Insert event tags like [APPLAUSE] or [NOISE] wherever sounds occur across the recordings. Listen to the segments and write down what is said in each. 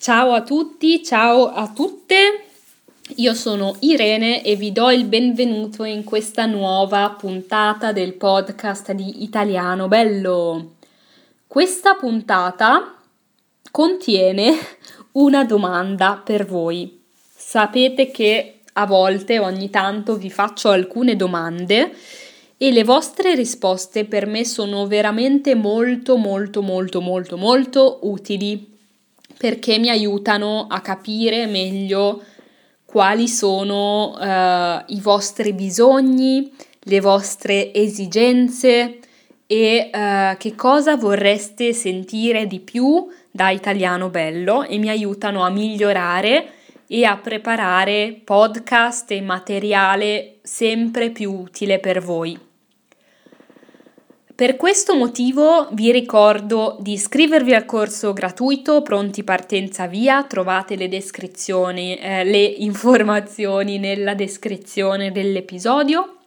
Ciao a tutti, ciao a tutte. Io sono Irene e vi do il benvenuto in questa nuova puntata del podcast di Italiano Bello. Questa puntata contiene [LAUGHS] una domanda per voi. Sapete che a volte, ogni tanto, vi faccio alcune domande e le vostre risposte per me sono veramente molto molto molto molto molto utili perché mi aiutano a capire meglio quali sono uh, i vostri bisogni, le vostre esigenze e uh, che cosa vorreste sentire di più da italiano bello e mi aiutano a migliorare e a preparare podcast e materiale sempre più utile per voi. Per questo motivo vi ricordo di iscrivervi al corso gratuito Pronti Partenza Via, trovate le descrizioni, eh, le informazioni nella descrizione dell'episodio.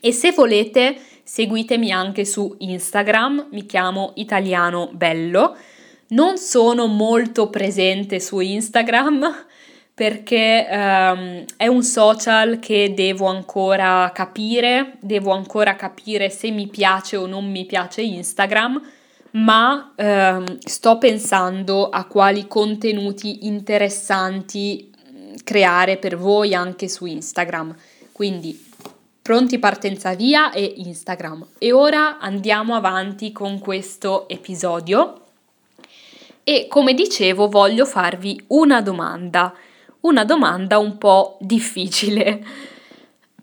E se volete seguitemi anche su Instagram, mi chiamo Italiano Bello. Non sono molto presente su Instagram, perché um, è un social che devo ancora capire, devo ancora capire se mi piace o non mi piace Instagram, ma um, sto pensando a quali contenuti interessanti mm, creare per voi anche su Instagram. Quindi pronti partenza via e Instagram. E ora andiamo avanti con questo episodio. E come dicevo, voglio farvi una domanda una domanda un po' difficile.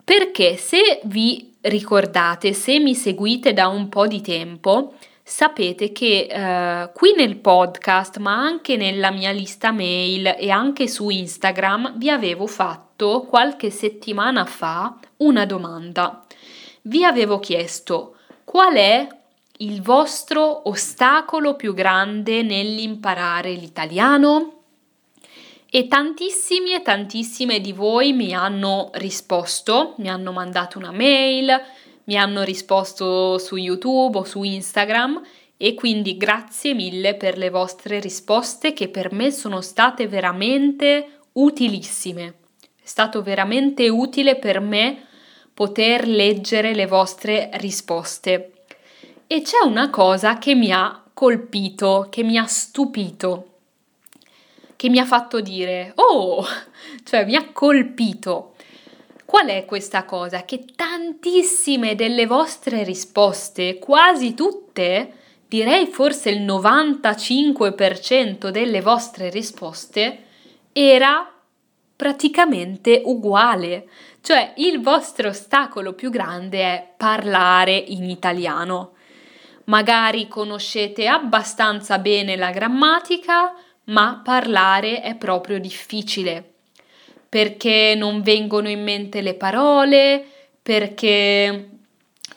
Perché se vi ricordate, se mi seguite da un po' di tempo, sapete che eh, qui nel podcast, ma anche nella mia lista mail e anche su Instagram, vi avevo fatto qualche settimana fa una domanda. Vi avevo chiesto qual è il vostro ostacolo più grande nell'imparare l'italiano? E tantissimi e tantissime di voi mi hanno risposto, mi hanno mandato una mail, mi hanno risposto su YouTube o su Instagram e quindi grazie mille per le vostre risposte che per me sono state veramente utilissime. È stato veramente utile per me poter leggere le vostre risposte. E c'è una cosa che mi ha colpito, che mi ha stupito che mi ha fatto dire, oh, [LAUGHS] cioè mi ha colpito. Qual è questa cosa? Che tantissime delle vostre risposte, quasi tutte, direi forse il 95% delle vostre risposte, era praticamente uguale. Cioè il vostro ostacolo più grande è parlare in italiano. Magari conoscete abbastanza bene la grammatica, ma parlare è proprio difficile perché non vengono in mente le parole, perché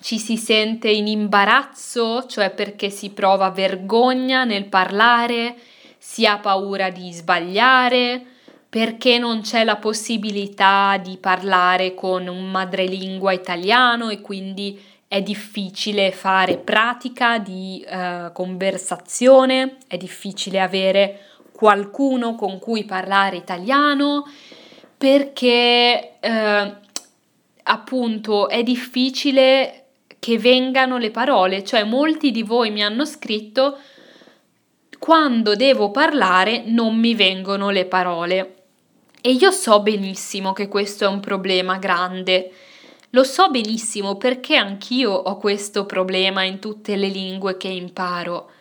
ci si sente in imbarazzo, cioè perché si prova vergogna nel parlare, si ha paura di sbagliare, perché non c'è la possibilità di parlare con un madrelingua italiano e quindi è difficile fare pratica di uh, conversazione, è difficile avere qualcuno con cui parlare italiano perché eh, appunto è difficile che vengano le parole, cioè molti di voi mi hanno scritto quando devo parlare non mi vengono le parole. E io so benissimo che questo è un problema grande. Lo so benissimo perché anch'io ho questo problema in tutte le lingue che imparo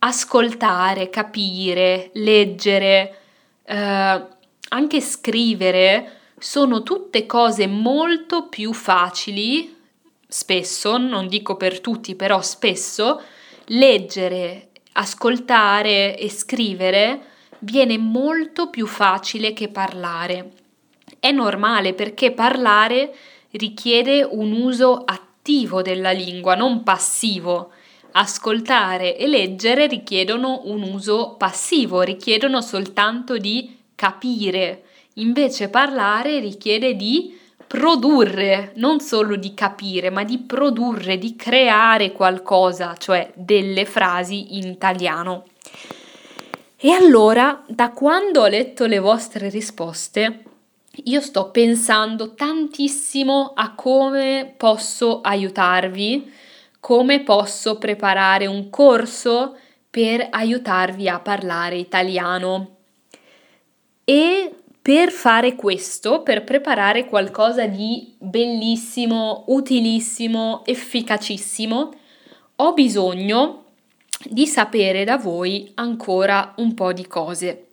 ascoltare, capire, leggere, eh, anche scrivere sono tutte cose molto più facili, spesso, non dico per tutti, però spesso, leggere, ascoltare e scrivere viene molto più facile che parlare. È normale perché parlare richiede un uso attivo della lingua, non passivo ascoltare e leggere richiedono un uso passivo, richiedono soltanto di capire, invece parlare richiede di produrre, non solo di capire, ma di produrre, di creare qualcosa, cioè delle frasi in italiano. E allora, da quando ho letto le vostre risposte, io sto pensando tantissimo a come posso aiutarvi, come posso preparare un corso per aiutarvi a parlare italiano. E per fare questo, per preparare qualcosa di bellissimo, utilissimo, efficacissimo, ho bisogno di sapere da voi ancora un po' di cose.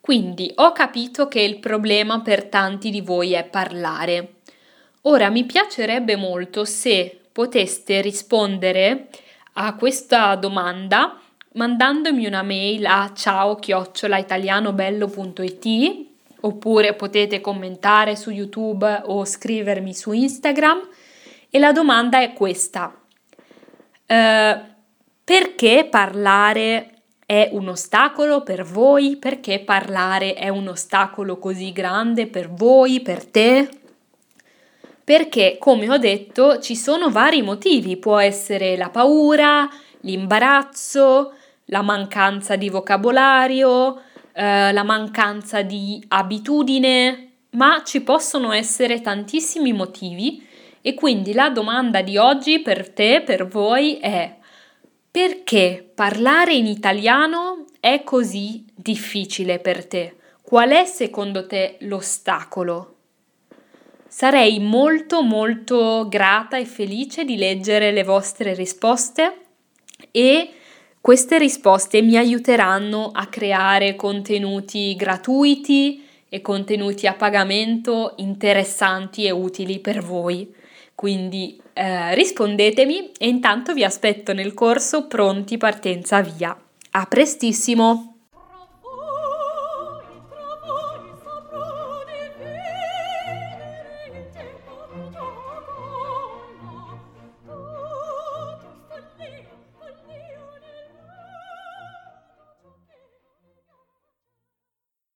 Quindi ho capito che il problema per tanti di voi è parlare. Ora mi piacerebbe molto se poteste rispondere a questa domanda mandandomi una mail a ciao-italianobello.it oppure potete commentare su YouTube o scrivermi su Instagram e la domanda è questa. Uh, perché parlare è un ostacolo per voi? Perché parlare è un ostacolo così grande per voi, per te? Perché, come ho detto, ci sono vari motivi. Può essere la paura, l'imbarazzo, la mancanza di vocabolario, eh, la mancanza di abitudine, ma ci possono essere tantissimi motivi e quindi la domanda di oggi per te, per voi è perché parlare in italiano è così difficile per te? Qual è secondo te l'ostacolo? Sarei molto molto grata e felice di leggere le vostre risposte e queste risposte mi aiuteranno a creare contenuti gratuiti e contenuti a pagamento interessanti e utili per voi. Quindi eh, rispondetemi e intanto vi aspetto nel corso Pronti Partenza Via. A prestissimo!